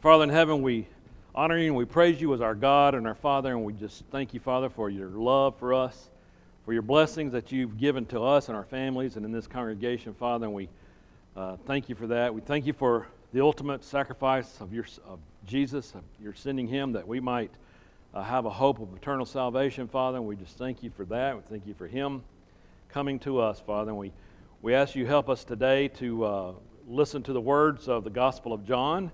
Father in heaven, we honor you and we praise you as our God and our Father, and we just thank you, Father, for your love for us, for your blessings that you've given to us and our families and in this congregation, Father, and we uh, thank you for that. We thank you for the ultimate sacrifice of, your, of Jesus, of your sending him that we might uh, have a hope of eternal salvation, Father, and we just thank you for that. We thank you for him coming to us, Father, and we, we ask you help us today to uh, listen to the words of the Gospel of John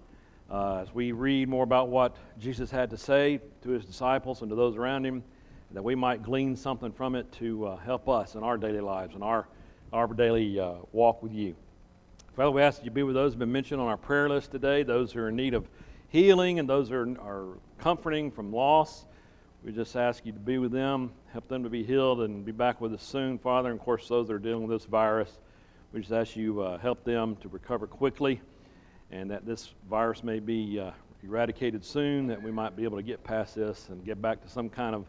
uh, as we read more about what Jesus had to say to his disciples and to those around him, that we might glean something from it to uh, help us in our daily lives and our, our daily uh, walk with you. Father, we ask that you be with those who have been mentioned on our prayer list today, those who are in need of healing and those who are, are comforting from loss. We just ask you to be with them, help them to be healed, and be back with us soon, Father. And of course, those that are dealing with this virus, we just ask you uh, help them to recover quickly and that this virus may be uh, eradicated soon, that we might be able to get past this and get back to some kind of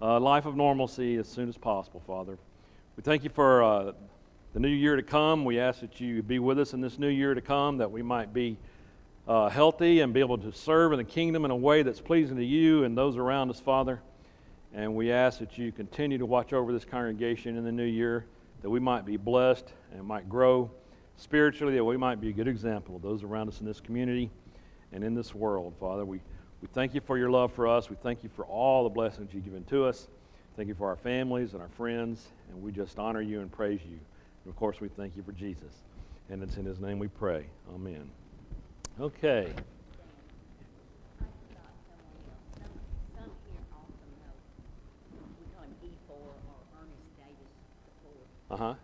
uh, life of normalcy as soon as possible, Father. We thank you for uh, the new year to come. We ask that you be with us in this new year to come, that we might be uh, healthy and be able to serve in the kingdom in a way that's pleasing to you and those around us, Father. And we ask that you continue to watch over this congregation in the new year, that we might be blessed and might grow spiritually, that we might be a good example of those around us in this community and in this world. Father, we, we thank you for your love for us. We thank you for all the blessings you've given to us. Thank you for our families and our friends, and we just honor you and praise you. And of course, we thank you for Jesus. And it's in his name we pray. Amen. Okay. Uh huh.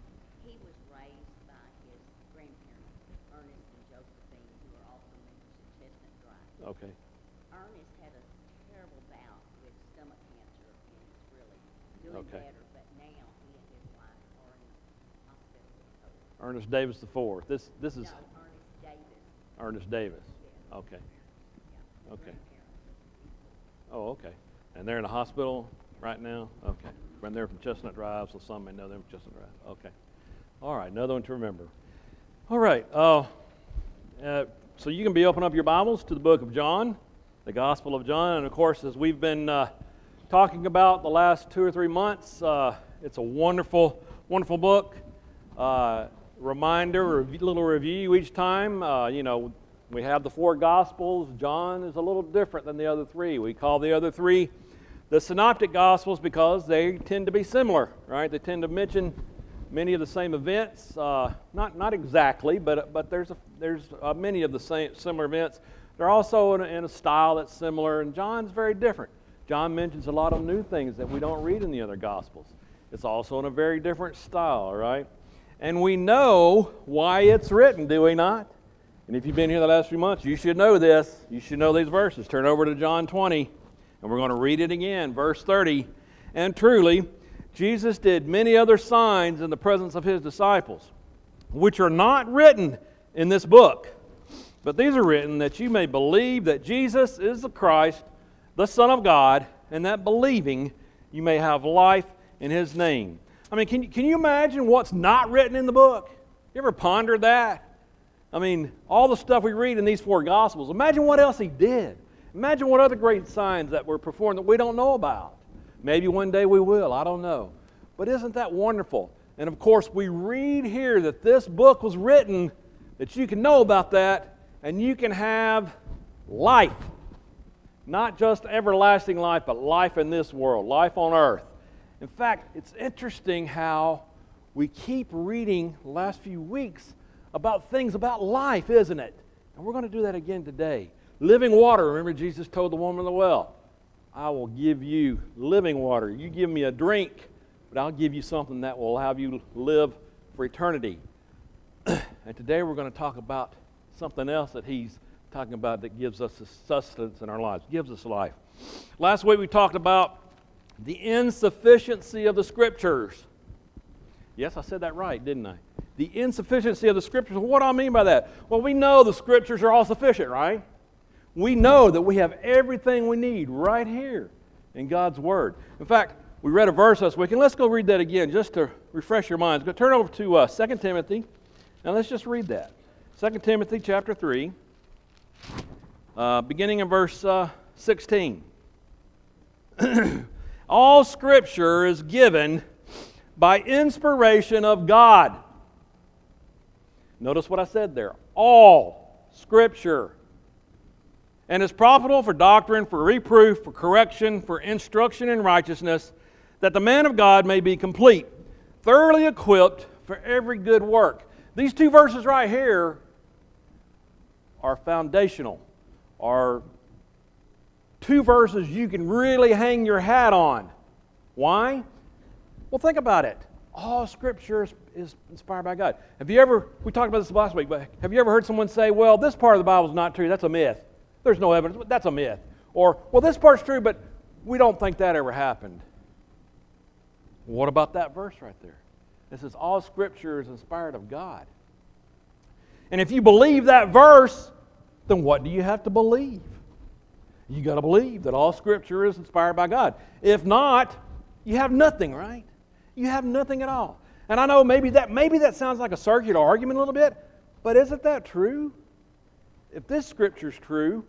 He was raised by his grandparents, Ernest and Josephine, who are also members at Chestnut Drive. Okay. Ernest had a terrible bout with stomach cancer and is really doing Okay. better, but now he and his wife are in hospital with COVID. Ernest Davis the fourth. This this is No, Ernest Davis, Ernest Davis. Okay. Yeah. Okay. grandparents. Oh, okay. And they're in the hospital right now? Okay. When they're from Chestnut Drive, so some may know them from Chestnut Drive. Okay. All right, another one to remember. All right. Uh, uh, so you can be open up your Bibles to the book of John, the Gospel of John. And of course, as we've been uh, talking about the last two or three months, uh, it's a wonderful, wonderful book. Uh, reminder, a little review each time. Uh, you know, we have the four Gospels. John is a little different than the other three. We call the other three the Synoptic Gospels because they tend to be similar, right? They tend to mention many of the same events. Uh, not, not exactly, but, but there's, a, there's uh, many of the same similar events. They're also in a, in a style that's similar, and John's very different. John mentions a lot of new things that we don't read in the other Gospels. It's also in a very different style, right? And we know why it's written, do we not? And if you've been here the last few months, you should know this. You should know these verses. Turn over to John 20, and we're going to read it again. Verse 30. And truly, Jesus did many other signs in the presence of his disciples, which are not written in this book. But these are written that you may believe that Jesus is the Christ, the Son of God, and that believing you may have life in his name. I mean, can, can you imagine what's not written in the book? You ever pondered that? I mean, all the stuff we read in these four Gospels. Imagine what else he did. Imagine what other great signs that were performed that we don't know about. Maybe one day we will. I don't know. But isn't that wonderful? And of course, we read here that this book was written that you can know about that and you can have life. Not just everlasting life, but life in this world, life on earth. In fact, it's interesting how we keep reading last few weeks about things about life, isn't it? And we're going to do that again today. Living water. Remember, Jesus told the woman of the well, I will give you living water. You give me a drink, but I'll give you something that will have you live for eternity. and today we're going to talk about something else that he's talking about that gives us sustenance in our lives, gives us life. Last week we talked about the insufficiency of the scriptures. Yes, I said that right, didn't I? The insufficiency of the scriptures. What do I mean by that? Well, we know the scriptures are all sufficient, right? We know that we have everything we need right here in God's Word. In fact, we read a verse last week, and let's go read that again just to refresh your minds. Go turn over to uh, 2 Timothy, and let's just read that. 2 Timothy chapter 3. uh, beginning in verse uh, 16. All scripture is given by inspiration of God. Notice what I said there. All scripture. And is profitable for doctrine, for reproof, for correction, for instruction in righteousness, that the man of God may be complete, thoroughly equipped for every good work. These two verses right here are foundational, are two verses you can really hang your hat on. Why? Well, think about it. All Scripture is, is, inspired by God. Have you ever, we talked about this last week, but have you ever heard someone say, well, this part of the Bible is not true? That's a myth. There's no evidence. That's a myth. Or, well, this part's true, but we don't think that ever happened. What about that verse right there? It says, all Scripture is inspired of God. And if you believe that verse, then what do you have to believe? You got to believe that all Scripture is inspired by God. If not, you have nothing, right? You have nothing at all. And I know maybe that maybe that sounds like a circular argument a little bit, but isn't that true? If this Scripture's true,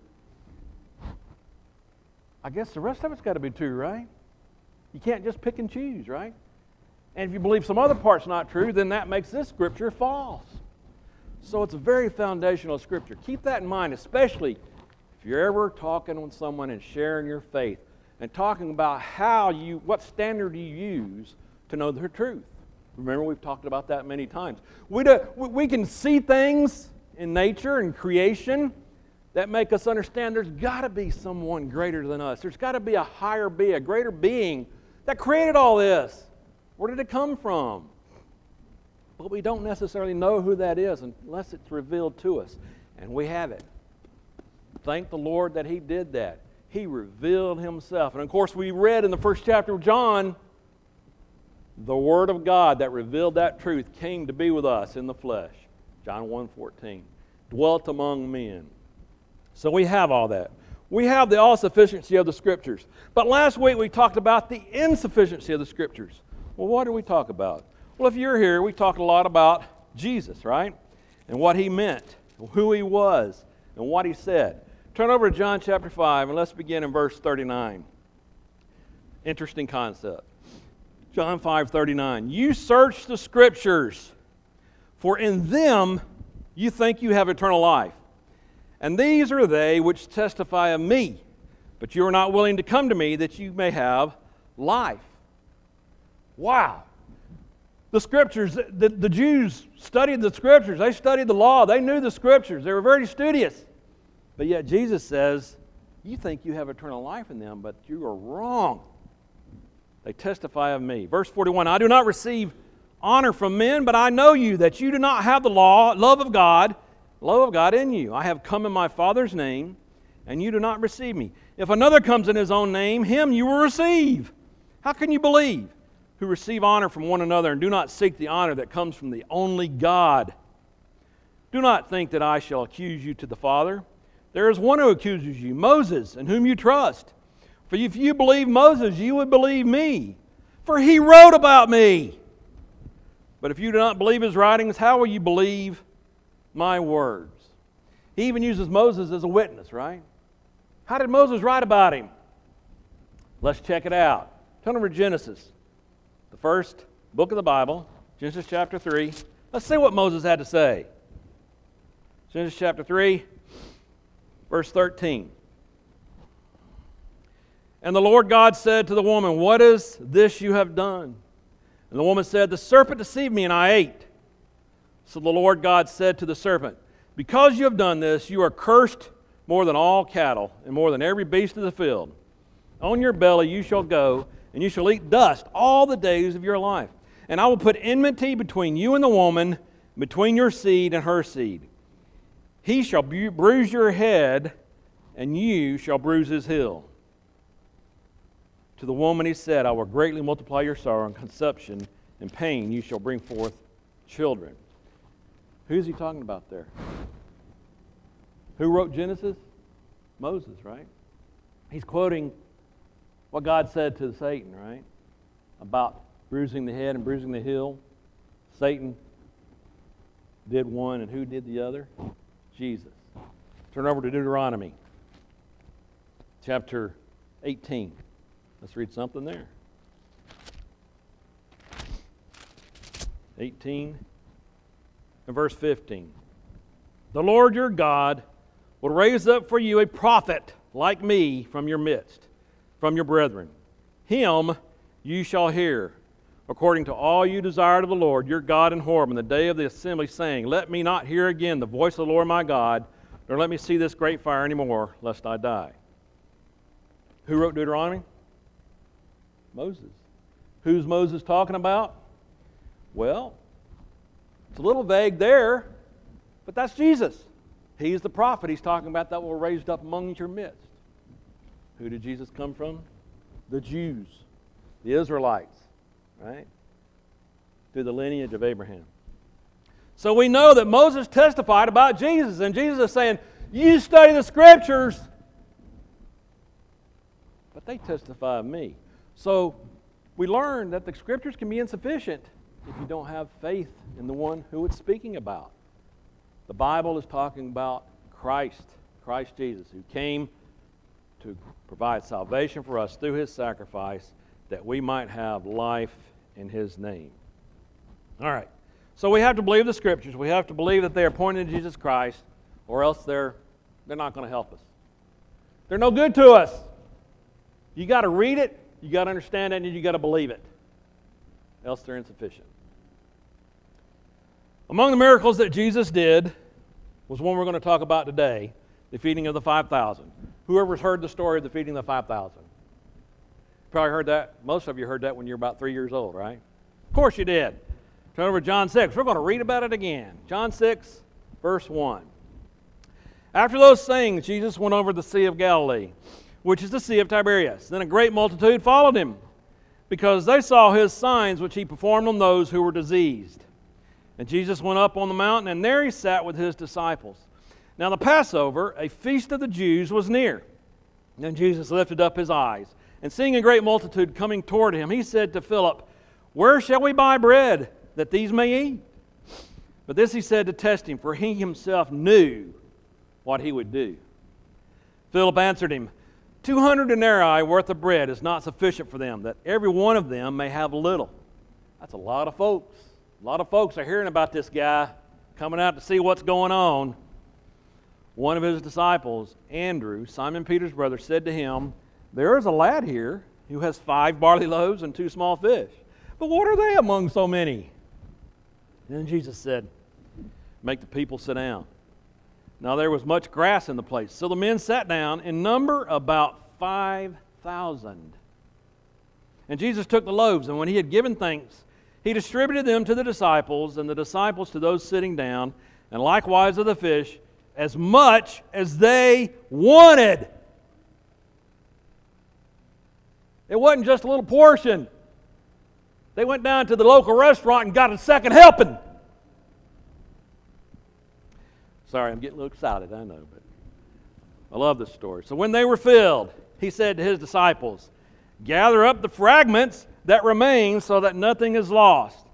I guess the rest of it's got to be true, right? You can't just pick and choose, right? And if you believe some other part's not true, then that makes this Scripture false. So it's a very foundational Scripture. Keep that in mind, especially if you're ever talking with someone and sharing your faith and talking about how you, what standard you use to know the truth. Remember, we've talked about that many times. We, do, we can see things in nature and creation that make us understand there's got to be someone greater than us. There's got to be a higher being, a greater being that created all this. Where did it come from? But we don't necessarily know who that is unless it's revealed to us. And we have it. Thank the Lord that He did that. He revealed Himself. And of course, we read in the first chapter of John the Word of God that revealed that truth came to be with us in the flesh. John 1:14, Dwelt among men. So we have all that. We have the all sufficiency of the Scriptures. But last week we talked about the insufficiency of the Scriptures. Well, what did we talk about? Well, if you're here, we talked a lot about Jesus, right? And what he meant, who he was, and what he said. Turn over to John chapter 5, and let's begin in verse 39. Interesting concept. John 5:39. You search the scriptures, for in them you think you have eternal life. And these are they which testify of me. But you are not willing to come to me that you may have life. Wow. The scriptures, the, the Jews studied the scriptures. They studied the law. They knew the scriptures. They were very studious. But yet Jesus says, You think you have eternal life in them, but you are wrong. They testify of me. Verse 41 I do not receive honor from men, but I know you, that you do not have the law, love of God, love of God in you. I have come in my Father's name, and you do not receive me. If another comes in his own name, him you will receive. How can you believe? Who receive honor from one another and do not seek the honor that comes from the only God. Do not think that I shall accuse you to the Father. There is one who accuses you, Moses, in whom you trust. For if you believe Moses, you would believe me, for he wrote about me. But if you do not believe his writings, how will you believe my words? He even uses Moses as a witness, right? How did Moses write about him? Let's check it out. Turn over to Genesis, the first book of the Bible, Genesis chapter 3. Let's see what Moses had to say. Genesis chapter 3, verse 13. And the Lord God said to the woman, What is this you have done? And the woman said, The serpent deceived me, and I ate. So the Lord God said to the serpent, Because you have done this, you are cursed more than all cattle, and more than every beast of the field. On your belly you shall go, and you shall eat dust all the days of your life. And I will put enmity between you and the woman, between your seed and her seed. He shall bruise your head, and you shall bruise his heel. To the woman he said, I will greatly multiply your sorrow and conception and pain. You shall bring forth children. Who's he talking about there? Who wrote Genesis? Moses, right? He's quoting what God said to Satan, right? About bruising the head and bruising the heel. Satan did one, and who did the other? Jesus. Turn over to Deuteronomy chapter 18. Let's read something there. 18 and verse 15. The Lord your God will raise up for you a prophet like me from your midst, from your brethren. Him you shall hear, according to all you desired of the Lord your God in Horeb in the day of the assembly, saying, Let me not hear again the voice of the Lord my God, nor let me see this great fire any more, lest I die. Who wrote Deuteronomy? Moses. Who's Moses talking about? Well, it's a little vague there, but that's Jesus. He's the prophet he's talking about that will raised up among your midst. Who did Jesus come from? The Jews, the Israelites, right? Through the lineage of Abraham. So we know that Moses testified about Jesus, and Jesus is saying, You study the scriptures, but they testify of me. So we learn that the scriptures can be insufficient if you don't have faith in the one who it's speaking about. The Bible is talking about Christ, Christ Jesus, who came to provide salvation for us through his sacrifice that we might have life in his name. All right. So we have to believe the scriptures. We have to believe that they are pointing to Jesus Christ, or else they're, they're not going to help us. They're no good to us. You got to read it, you got to understand it, and you got to believe it. Else they're insufficient. Among the miracles that Jesus did was one we're going to talk about today the feeding of the 5,000. Whoever's heard the story of the feeding of the 5,000? Probably heard that. Most of you heard that when you were about three years old, right? Of course you did. Turn over to John 6. We're going to read about it again. John 6, verse 1. After those things, Jesus went over the Sea of Galilee, which is the Sea of Tiberias. Then a great multitude followed him, because they saw his signs which he performed on those who were diseased. And Jesus went up on the mountain, and there he sat with his disciples. Now, the Passover, a feast of the Jews, was near. Then Jesus lifted up his eyes, and seeing a great multitude coming toward him, he said to Philip, Where shall we buy bread that these may eat? But this he said to test him, for he himself knew what he would do. Philip answered him, Two hundred denarii worth of bread is not sufficient for them, that every one of them may have a little. That's a lot of folks. A lot of folks are hearing about this guy coming out to see what's going on. One of his disciples, Andrew, Simon Peter's brother, said to him, There is a lad here who has five barley loaves and two small fish. But what are they among so many? then Jesus said, Make the people sit down. Now there was much grass in the place. So the men sat down, in number about 5,000. And Jesus took the loaves, and when he had given thanks, he distributed them to the disciples, and the disciples to those sitting down, and likewise of the fish, as much as they wanted. It wasn't just a little portion. They went down to the local restaurant and got a second helping. Sorry, I'm getting a little excited, I know, but I love this story. So when they were filled, he said to his disciples, Gather up the fragments that remain so that nothing is lost.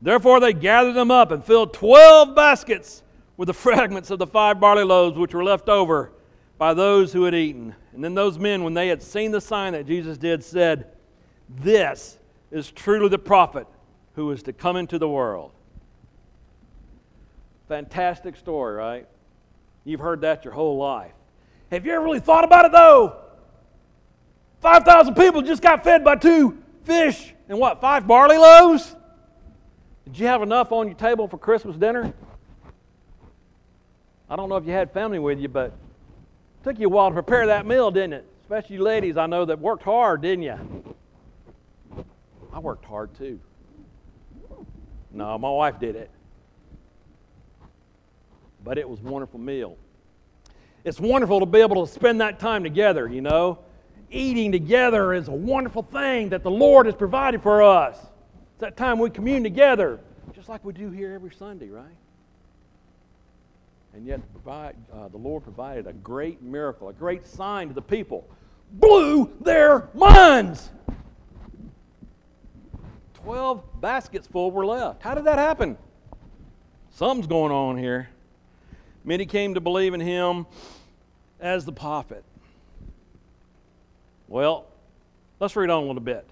Therefore they gathered them up and filled twelve baskets with the fragments of the five barley loaves which were left over by those who had eaten. And then those men, when they had seen the sign that Jesus did, said, This is truly the prophet who is to come into the world. Fantastic story, right? You've heard that your whole life. Have you ever really thought about it, though? 5,000 people just got fed by two fish and what, five barley loaves? Did you have enough on your table for Christmas dinner? I don't know if you had family with you, but it took you a while to prepare that meal, didn't it? Especially you ladies, I know that worked hard, didn't you? I worked hard too. No, my wife did it. But it was a wonderful meal. It's wonderful to be able to spend that time together, you know eating together is a wonderful thing that the Lord has provided for us. It's that time we commune together, just like we do here every Sunday, right? And yet, provide, uh, the Lord provided a great miracle, a great sign to the people. Blew their minds. Twelve baskets full were left. How did that happen? Something's going on here. Many came to believe in him as the prophet. Well, let's read on a little bit.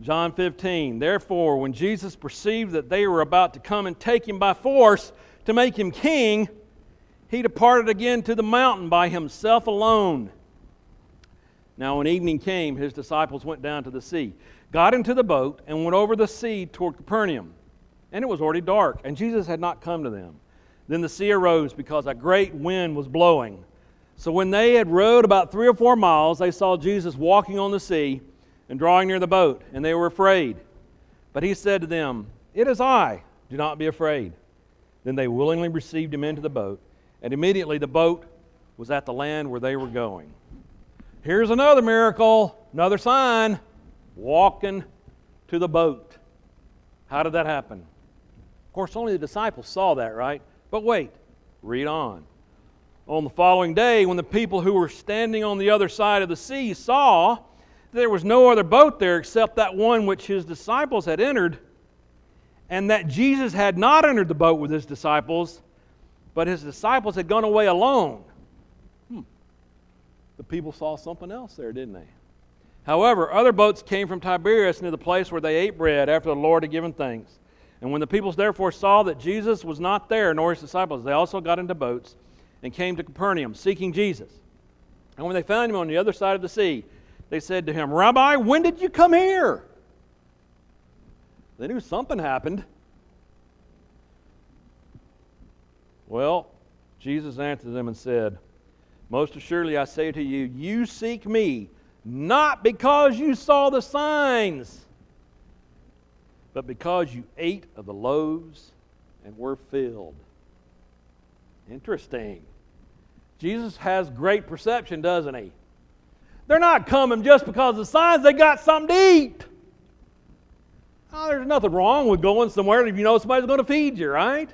John 15. Therefore, when Jesus perceived that they were about to come and take him by force to make him king, he departed again to the mountain by himself alone. Now, when evening came, his disciples went down to the sea, got into the boat, and went over the sea toward Capernaum. And it was already dark, and Jesus had not come to them. Then the sea arose because a great wind was blowing. So when they had rowed about three or four miles, they saw Jesus walking on the sea and drawing near the boat, and they were afraid. But he said to them, It is I, do not be afraid. Then they willingly received him into the boat, and immediately the boat was at the land where they were going. Here's another miracle, another sign walking to the boat. How did that happen? Of course, only the disciples saw that, right? But wait, read on. On the following day, when the people who were standing on the other side of the sea saw there was no other boat there except that one which his disciples had entered, and that Jesus had not entered the boat with his disciples, but his disciples had gone away alone. Hmm. The people saw something else there, didn't they? However, other boats came from Tiberias near the place where they ate bread after the Lord had given thanks. And when the people therefore saw that Jesus was not there, nor his disciples, they also got into boats and came to Capernaum, seeking Jesus. And when they found him on the other side of the sea, they said to him, Rabbi, when did you come here? They knew something happened. Well, Jesus answered them and said, Most assuredly I say to you, you seek me not because you saw the signs, but because you ate of the loaves and were filled. Interesting. Jesus has great perception, doesn't he? They're not coming just because of signs, they got something to eat. Oh, there's nothing wrong with going somewhere if you know somebody's going to feed you, right?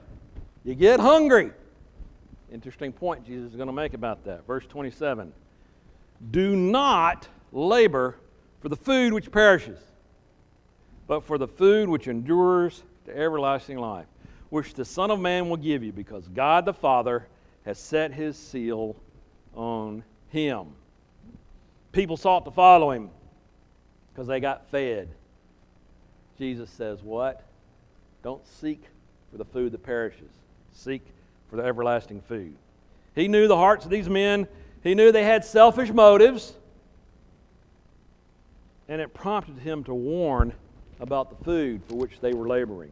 You get hungry. Interesting point Jesus is going to make about that. Verse 27 Do not labor for the food which perishes, but for the food which endures to everlasting life, which the Son of Man will give you, because God the Father has set his seal on him people sought to follow him because they got fed. Jesus says, What? Don't seek for the food that perishes, seek for the everlasting food. He knew the hearts of these men, he knew they had selfish motives, and it prompted him to warn about the food for which they were laboring.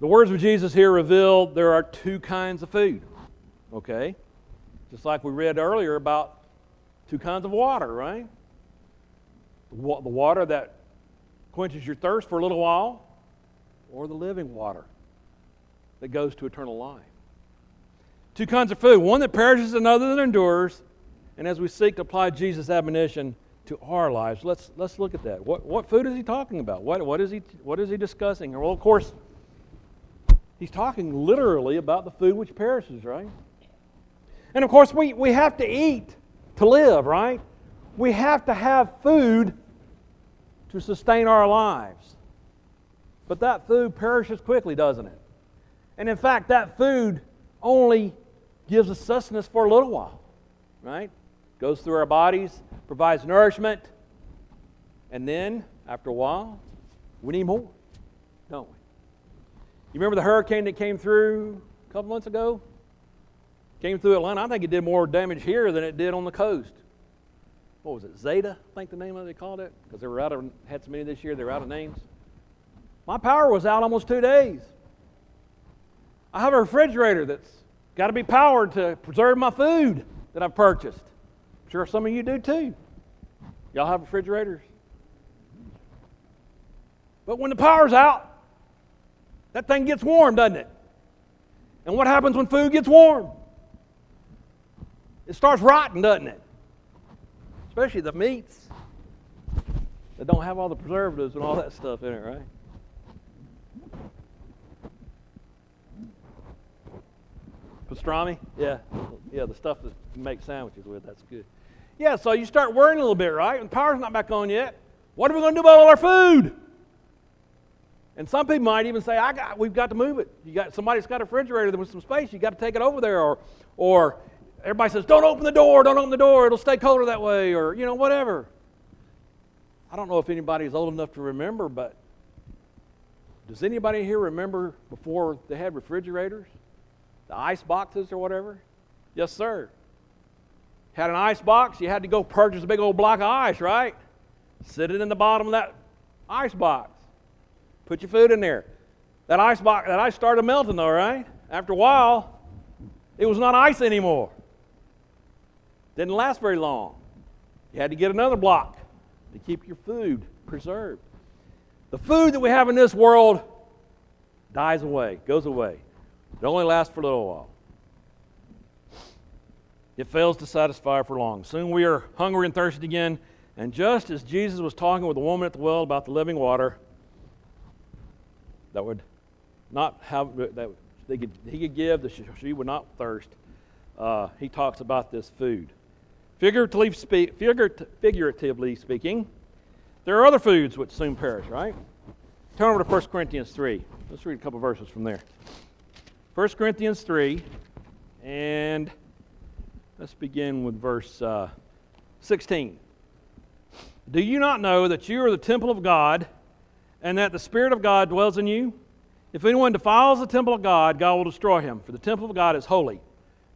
The words of Jesus here reveal there are two kinds of food, okay? Just like we read earlier about two kinds of water, right? The water that quenches your thirst for a little while, or the living water that goes to eternal life. Two kinds of food one that perishes, another that endures. And as we seek to apply Jesus' admonition to our lives, let's, let's look at that. What, what food is he talking about? What, what, is he, what is he discussing? Well, of course, he's talking literally about the food which perishes, right? And of course, we, we have to eat to live, right? We have to have food to sustain our lives. But that food perishes quickly, doesn't it? And in fact, that food only gives us sustenance for a little while, right? Goes through our bodies, provides nourishment, and then, after a while, we need more, don't we? You remember the hurricane that came through a couple months ago? Came through Atlanta. I think it did more damage here than it did on the coast. What was it? Zeta, I think the name of it they called it, because they were out of had so many this year. They were out of names. My power was out almost two days. I have a refrigerator that's got to be powered to preserve my food that I've purchased. Sure some of you do too. Y'all have refrigerators? But when the power's out, that thing gets warm, doesn't it? And what happens when food gets warm? it starts rotting, doesn't it? Especially the meats that don't have all the preservatives and all that stuff in it, right? Pastrami? Yeah. Yeah, the stuff that you make sandwiches with, that's good. Yeah, so you start worrying a little bit, right? And the power's not back on yet. What are we going to do about all our food? And some people might even say, I got, we've got to move it. You got somebody's got a refrigerator with some space, you got to take it over there, or, or everybody says, don't open the door, don't open the door, it'll stay colder that way, or, you know, whatever. I don't know if anybody's old enough to remember, but does anybody here remember before they had refrigerators? The ice boxes or whatever? Yes, sir. Had an ice box, you had to go purchase a big old block of ice, right? Sit it in the bottom of that ice box. Put your food in there. That ice box, that ice started melting though, right? After a while, it was not ice anymore. Didn't last very long. You had to get another block to keep your food preserved. The food that we have in this world dies away, goes away. It only lasts for a little while. It fails to satisfy for long. Soon we are hungry and thirsty again. And just as Jesus was talking with the woman at the well about the living water that would not have, that they could, he could give, that she would not thirst, uh, he talks about this food. Figuratively, speak, figuratively speaking, there are other foods which soon perish, right? Turn over to 1 Corinthians 3. Let's read a couple verses from there. 1 Corinthians 3, and let's begin with verse uh, 16. Do you not know that you are the temple of God and that the Spirit of God dwells in you? If anyone defiles the temple of God, God will destroy him, for the temple of God is holy,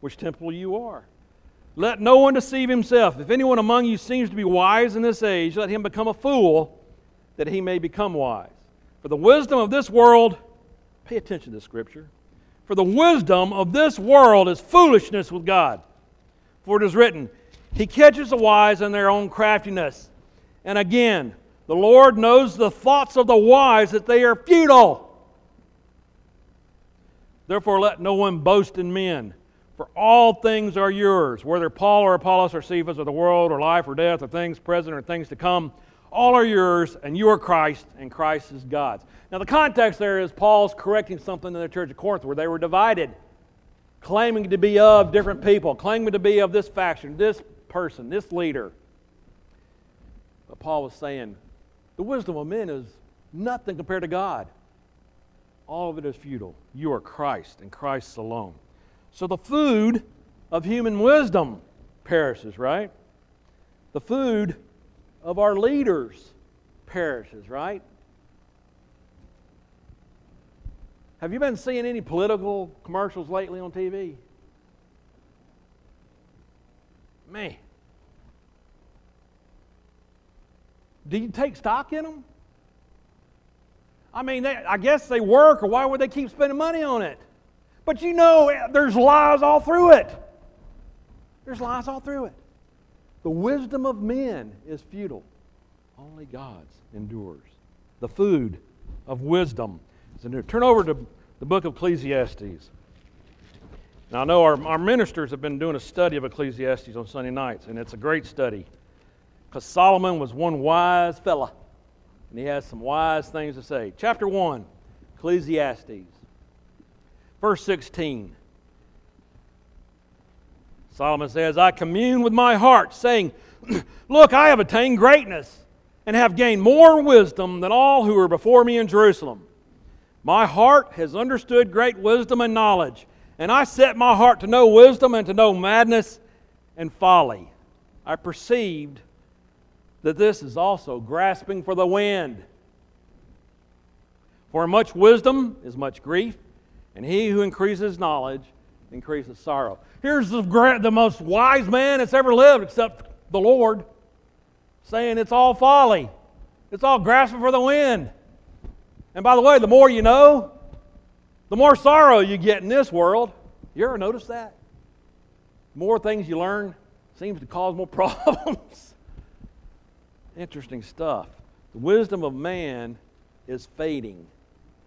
which temple you are. Let no one deceive himself. If anyone among you seems to be wise in this age, let him become a fool, that he may become wise. For the wisdom of this world, pay attention to this scripture. For the wisdom of this world is foolishness with God. For it is written, He catches the wise in their own craftiness. And again, the Lord knows the thoughts of the wise that they are futile. Therefore, let no one boast in men, for all things are yours, whether Paul or Apollos or Cephas or the world or life or death or things present or things to come. All are yours, and you are Christ, and Christ is God's. Now, the context there is Paul's correcting something in the church of Corinth where they were divided, claiming to be of different people, claiming to be of this faction, this person, this leader. But Paul was saying, the wisdom of men is nothing compared to God. All of it is futile. You are Christ, and Christ alone. So the food of human wisdom perishes, right? The food of our leaders perishes, right? Have you been seeing any political commercials lately on TV? Man. Do you take stock in them? I mean, they, I guess they work, or why would they keep spending money on it? But you know, eh, there's lies all through it. There's lies all through it. The wisdom of men is futile. Only God's endures. The food of wisdom Turn over to the book of Ecclesiastes. Now, I know our, our ministers have been doing a study of Ecclesiastes on Sunday nights, and it's a great study because Solomon was one wise fella, and he has some wise things to say. Chapter 1, Ecclesiastes, verse 16. Solomon says, I commune with my heart, saying, Look, I have attained greatness and have gained more wisdom than all who were before me in Jerusalem. My heart has understood great wisdom and knowledge, and I set my heart to know wisdom and to know madness and folly. I perceived that this is also grasping for the wind. For much wisdom is much grief, and he who increases knowledge increases sorrow. Here's the, the most wise man that's ever lived, except the Lord, saying it's all folly. It's all grasping for the wind. And by the way, the more you know, the more sorrow you get in this world. You ever notice that? More things you learn seems to cause more problems. Interesting stuff. The wisdom of man is fading.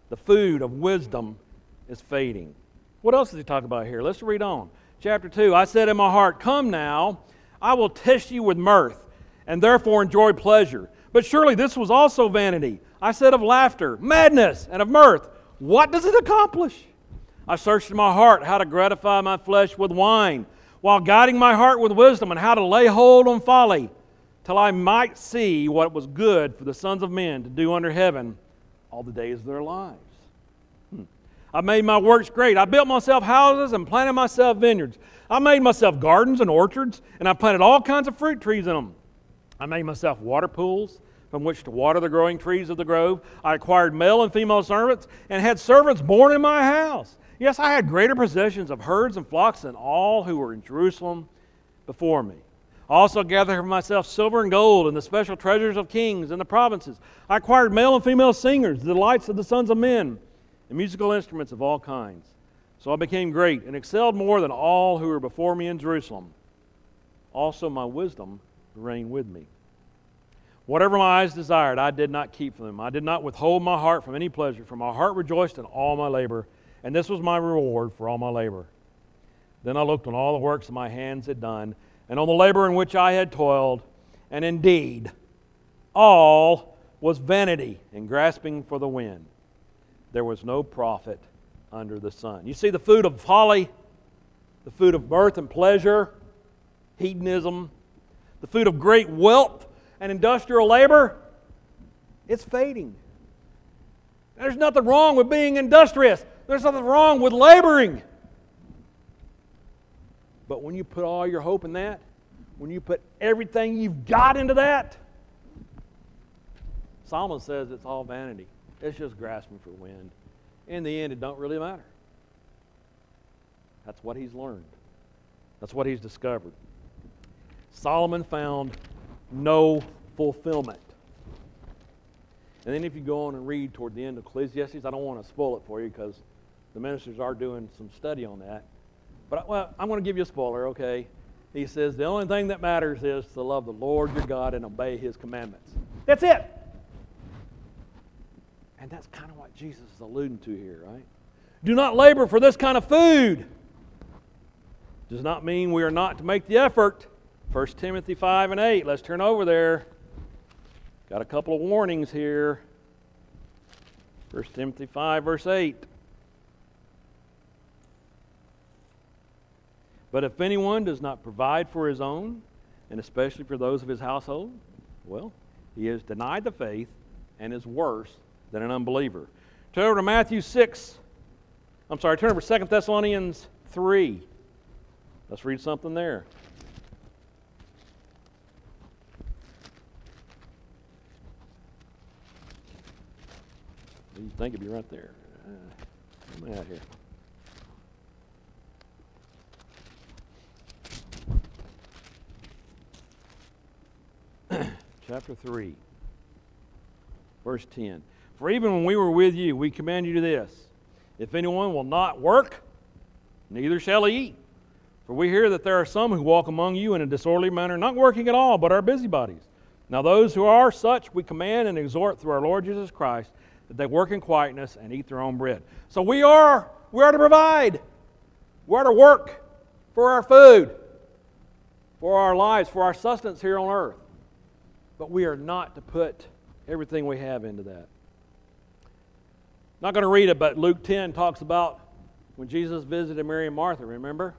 The food of wisdom is fading. What else does he talk about here? Let's read on. Chapter 2 I said in my heart, Come now, I will test you with mirth, and therefore enjoy pleasure. But surely this was also vanity. I said of laughter, madness, and of mirth. What does it accomplish? I searched in my heart how to gratify my flesh with wine, while guiding my heart with wisdom, and how to lay hold on folly, till I might see what was good for the sons of men to do under heaven all the days of their lives. Hmm. I made my works great. I built myself houses and planted myself vineyards. I made myself gardens and orchards, and I planted all kinds of fruit trees in them. I made myself water pools from which to water the growing trees of the grove. I acquired male and female servants and had servants born in my house. Yes, I had greater possessions of herds and flocks than all who were in Jerusalem before me. I also gathered for myself silver and gold and the special treasures of kings and the provinces. I acquired male and female singers, the delights of the sons of men and musical instruments of all kinds. So I became great and excelled more than all who were before me in Jerusalem. Also, my wisdom reigned with me. Whatever my eyes desired, I did not keep from them. I did not withhold my heart from any pleasure, for my heart rejoiced in all my labor, and this was my reward for all my labor. Then I looked on all the works that my hands had done, and on the labor in which I had toiled, and indeed, all was vanity and grasping for the wind there was no profit under the sun. You see, the food of folly, the food of mirth and pleasure, hedonism, the food of great wealth and industrial labor, it's fading. There's nothing wrong with being industrious, there's nothing wrong with laboring. But when you put all your hope in that, when you put everything you've got into that, Solomon says it's all vanity. It's just grasping for wind. In the end, it don't really matter. That's what he's learned. That's what he's discovered. Solomon found no fulfillment. And then if you go on and read toward the end of Ecclesiastes, I don't want to spoil it for you because the ministers are doing some study on that. But well, I'm going to give you a spoiler, okay? He says the only thing that matters is to love the Lord your God and obey his commandments. That's it. And that's kind of what Jesus is alluding to here, right? Do not labor for this kind of food. Does not mean we are not to make the effort. 1 Timothy 5 and 8. Let's turn over there. Got a couple of warnings here. 1 Timothy 5, verse 8. But if anyone does not provide for his own, and especially for those of his household, well, he has denied the faith and is worse than an unbeliever. Turn over to Matthew 6. I'm sorry, turn over to 2 Thessalonians 3. Let's read something there. You think it'd be right there. Uh, am out here? Chapter 3, verse 10. For even when we were with you, we command you to this if anyone will not work, neither shall he eat. For we hear that there are some who walk among you in a disorderly manner, not working at all, but are busybodies. Now, those who are such, we command and exhort through our Lord Jesus Christ that they work in quietness and eat their own bread. So we are, we are to provide. We are to work for our food, for our lives, for our sustenance here on earth. But we are not to put everything we have into that. Not going to read it, but Luke 10 talks about when Jesus visited Mary and Martha, remember?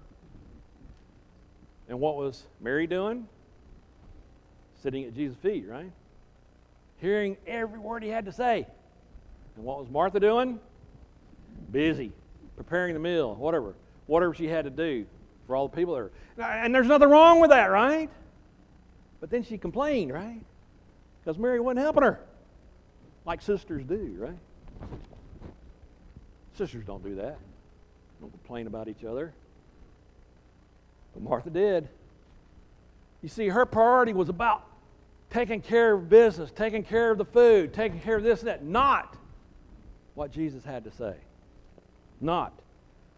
And what was Mary doing? Sitting at Jesus' feet, right? Hearing every word he had to say. And what was Martha doing? Busy, preparing the meal, whatever. Whatever she had to do for all the people there. And there's nothing wrong with that, right? But then she complained, right? Because Mary wasn't helping her. Like sisters do, right? Sisters don't do that. Don't complain about each other. But Martha did. You see, her priority was about taking care of business, taking care of the food, taking care of this and that, not what Jesus had to say. Not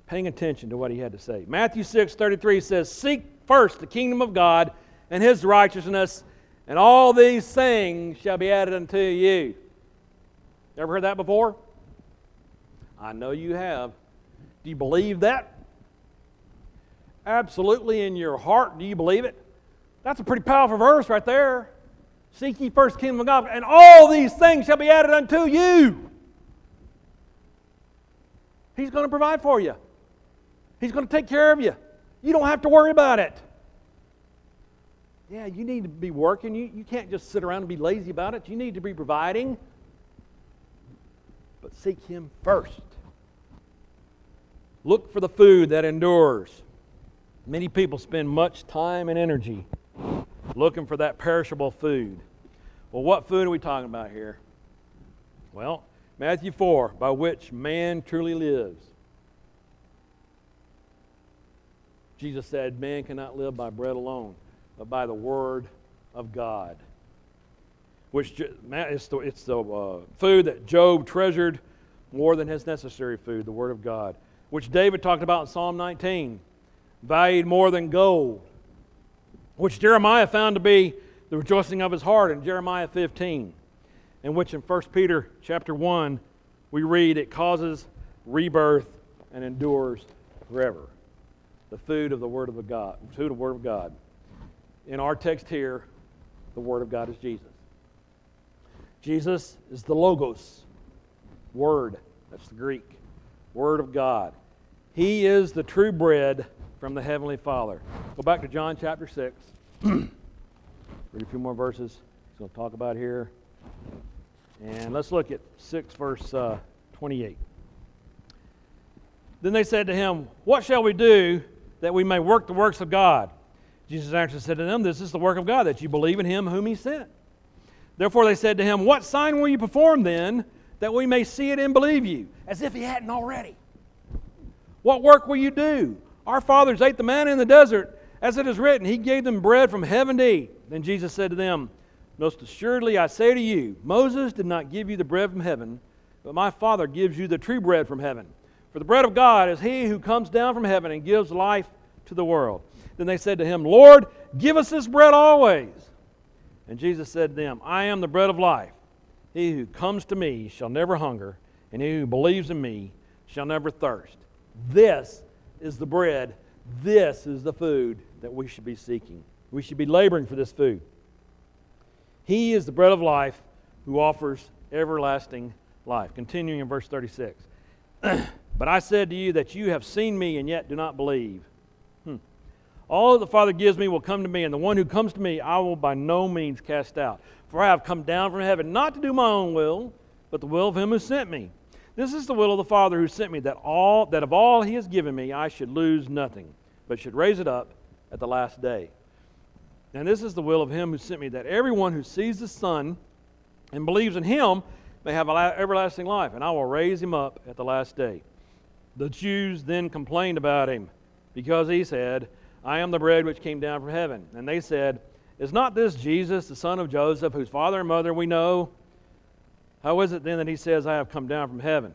paying attention to what he had to say. Matthew 6 33 says, Seek first the kingdom of God and his righteousness, and all these things shall be added unto you. Ever heard that before? I know you have. Do you believe that? Absolutely in your heart, do you believe it? That's a pretty powerful verse right there. Seek ye first kingdom of God, and all these things shall be added unto you. He's going to provide for you. He's going to take care of you. You don't have to worry about it. Yeah, you need to be working. You, you can't just sit around and be lazy about it. You need to be providing. But seek Him first. Look for the food that endures. Many people spend much time and energy looking for that perishable food. Well, what food are we talking about here? Well, Matthew 4, by which man truly lives. Jesus said, Man cannot live by bread alone, but by the word of God. Which it's the, it's the uh, food that Job treasured more than his necessary food, the word of God. Which David talked about in Psalm 19, valued more than gold. Which Jeremiah found to be the rejoicing of his heart in Jeremiah 15. And which in 1 Peter chapter 1 we read it causes rebirth and endures forever the food of the Word of God, food of the Word of God. In our text here, the Word of God is Jesus. Jesus is the Logos, Word. That's the Greek. Word of God. He is the true bread from the Heavenly Father. Go back to John chapter 6. Read a few more verses. He's going to talk about here. And let's look at 6, verse uh, 28. Then they said to him, What shall we do that we may work the works of God. Jesus answered and said to them, This is the work of God, that you believe in him whom he sent. Therefore they said to him, What sign will you perform then, that we may see it and believe you? As if he hadn't already. What work will you do? Our fathers ate the manna in the desert, as it is written, He gave them bread from heaven to eat. Then Jesus said to them, Most assuredly I say to you, Moses did not give you the bread from heaven, but my Father gives you the true bread from heaven. For the bread of God is he who comes down from heaven and gives life to the world. Then they said to him, Lord, give us this bread always. And Jesus said to them, I am the bread of life. He who comes to me shall never hunger, and he who believes in me shall never thirst. This is the bread. This is the food that we should be seeking. We should be laboring for this food. He is the bread of life who offers everlasting life. Continuing in verse 36. But I said to you that you have seen me and yet do not believe. Hmm. All that the Father gives me will come to me, and the one who comes to me I will by no means cast out. For I have come down from heaven not to do my own will, but the will of him who sent me. This is the will of the Father who sent me, that all that of all he has given me I should lose nothing, but should raise it up at the last day. And this is the will of him who sent me, that everyone who sees the Son and believes in him may have everlasting life, and I will raise him up at the last day. The Jews then complained about him because he said, I am the bread which came down from heaven. And they said, Is not this Jesus, the son of Joseph, whose father and mother we know? How is it then that he says, I have come down from heaven?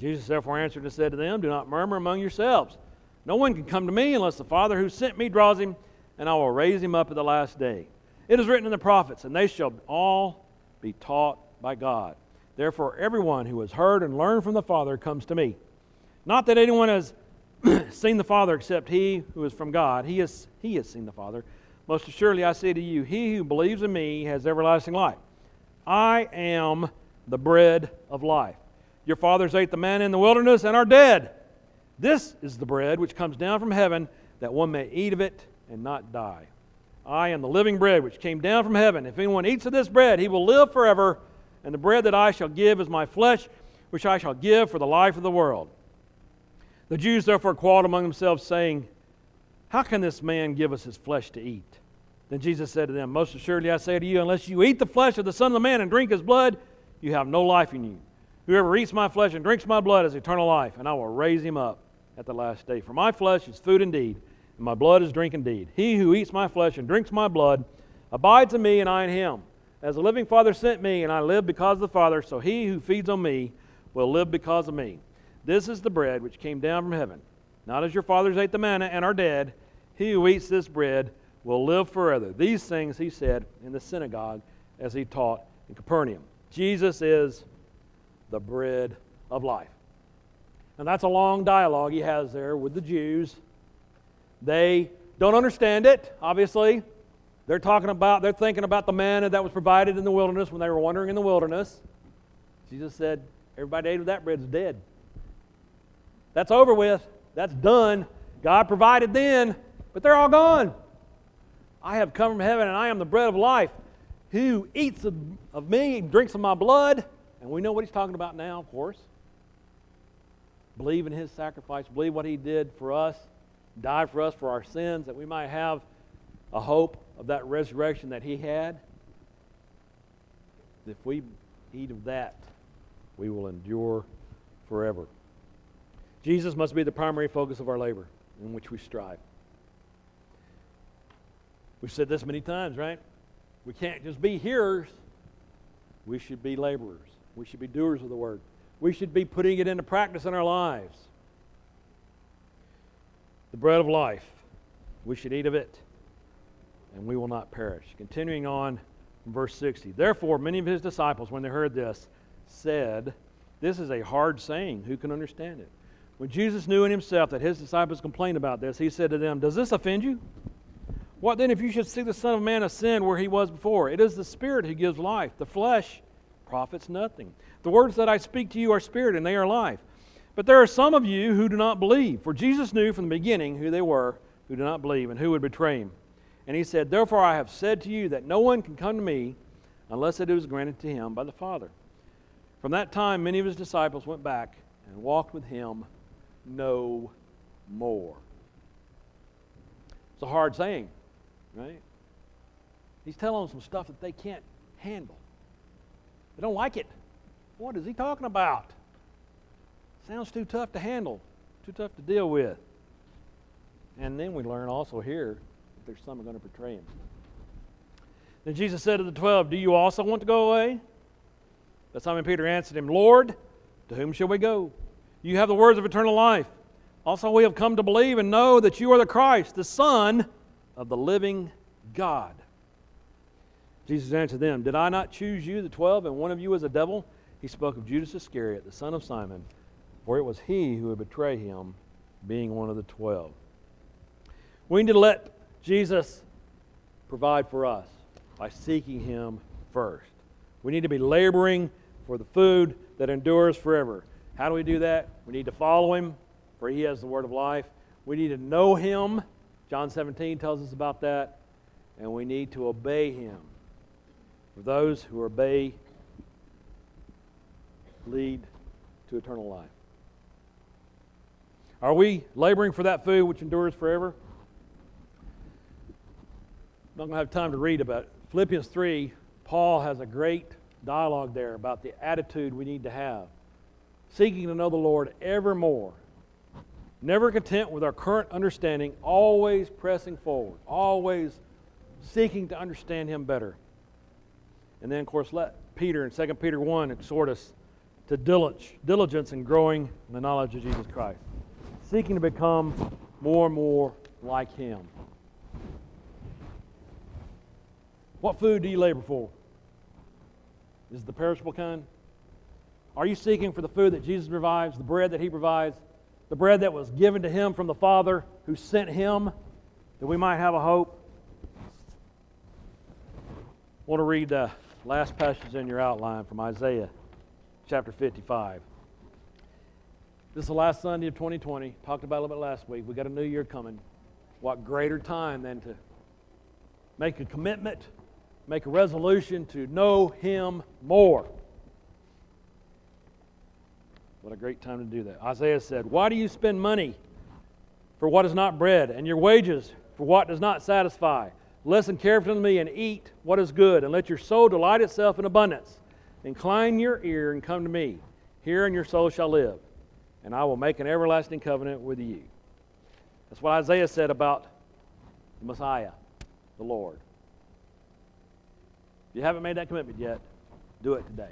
Jesus therefore answered and said to them, Do not murmur among yourselves. No one can come to me unless the Father who sent me draws him, and I will raise him up at the last day. It is written in the prophets, and they shall all be taught by God. Therefore, everyone who has heard and learned from the Father comes to me. Not that anyone has seen the Father except he who is from God. He has, he has seen the Father. Most assuredly, I say to you, he who believes in me has everlasting life. I am the bread of life. Your fathers ate the manna in the wilderness and are dead. This is the bread which comes down from heaven, that one may eat of it and not die. I am the living bread which came down from heaven. If anyone eats of this bread, he will live forever. And the bread that I shall give is my flesh, which I shall give for the life of the world. The Jews therefore quarreled among themselves, saying, How can this man give us his flesh to eat? Then Jesus said to them, Most assuredly I say to you, unless you eat the flesh of the Son of Man and drink his blood, you have no life in you. Whoever eats my flesh and drinks my blood has eternal life, and I will raise him up at the last day. For my flesh is food indeed, and my blood is drink indeed. He who eats my flesh and drinks my blood abides in me, and I in him. As the living Father sent me, and I live because of the Father, so he who feeds on me will live because of me. This is the bread which came down from heaven. Not as your fathers ate the manna and are dead. He who eats this bread will live forever. These things he said in the synagogue as he taught in Capernaum. Jesus is the bread of life. And that's a long dialogue he has there with the Jews. They don't understand it, obviously. They're talking about, they're thinking about the manna that was provided in the wilderness when they were wandering in the wilderness. Jesus said, Everybody ate of that bread is dead. That's over with. That's done. God provided then, but they're all gone. I have come from heaven and I am the bread of life. Who eats of, of me, drinks of my blood, and we know what he's talking about now, of course. believe in his sacrifice, believe what he did for us, died for us for our sins, that we might have a hope of that resurrection that he had, if we eat of that, we will endure forever. Jesus must be the primary focus of our labor in which we strive. We've said this many times, right? We can't just be hearers. We should be laborers. We should be doers of the word. We should be putting it into practice in our lives. The bread of life, we should eat of it, and we will not perish. Continuing on verse 60. Therefore, many of his disciples, when they heard this, said, This is a hard saying. Who can understand it? When Jesus knew in himself that his disciples complained about this, he said to them, Does this offend you? What then if you should see the Son of Man ascend where he was before? It is the Spirit who gives life. The flesh profits nothing. The words that I speak to you are spirit and they are life. But there are some of you who do not believe. For Jesus knew from the beginning who they were who do not believe and who would betray him. And he said, Therefore I have said to you that no one can come to me unless it is granted to him by the Father. From that time, many of his disciples went back and walked with him no more. It's a hard saying, right? He's telling them some stuff that they can't handle. They don't like it. What is he talking about? Sounds too tough to handle, too tough to deal with. And then we learn also here that there's some are going to betray him. Then Jesus said to the twelve, Do you also want to go away? But Simon Peter answered him, Lord, to whom shall we go? You have the words of eternal life. Also, we have come to believe and know that you are the Christ, the Son of the living God. Jesus answered them, Did I not choose you, the twelve, and one of you is a devil? He spoke of Judas Iscariot, the son of Simon, for it was he who would betray him, being one of the twelve. We need to let Jesus provide for us by seeking him first. We need to be laboring for the food that endures forever. How do we do that? We need to follow him, for he has the word of life. We need to know him. John 17 tells us about that. And we need to obey him. For those who obey lead to eternal life. Are we laboring for that food which endures forever? I'm not going to have time to read about it. Philippians 3, Paul has a great dialogue there about the attitude we need to have. Seeking to know the Lord ever more. Never content with our current understanding, always pressing forward, always seeking to understand Him better. And then, of course, let Peter in 2 Peter 1 exhort us to diligence in growing in the knowledge of Jesus Christ, seeking to become more and more like Him. What food do you labor for? Is it the perishable kind? Are you seeking for the food that Jesus provides, the bread that He provides, the bread that was given to Him from the Father who sent Him, that we might have a hope? I want to read the last passage in your outline from Isaiah chapter 55. This is the last Sunday of 2020. Talked about a little bit last week. We got a new year coming. What greater time than to make a commitment, make a resolution to know Him more. What a great time to do that. Isaiah said, Why do you spend money for what is not bread, and your wages for what does not satisfy? Listen carefully to me and eat what is good, and let your soul delight itself in abundance. Incline your ear and come to me. Hear and your soul shall live, and I will make an everlasting covenant with you. That's what Isaiah said about the Messiah, the Lord. If you haven't made that commitment yet, do it today.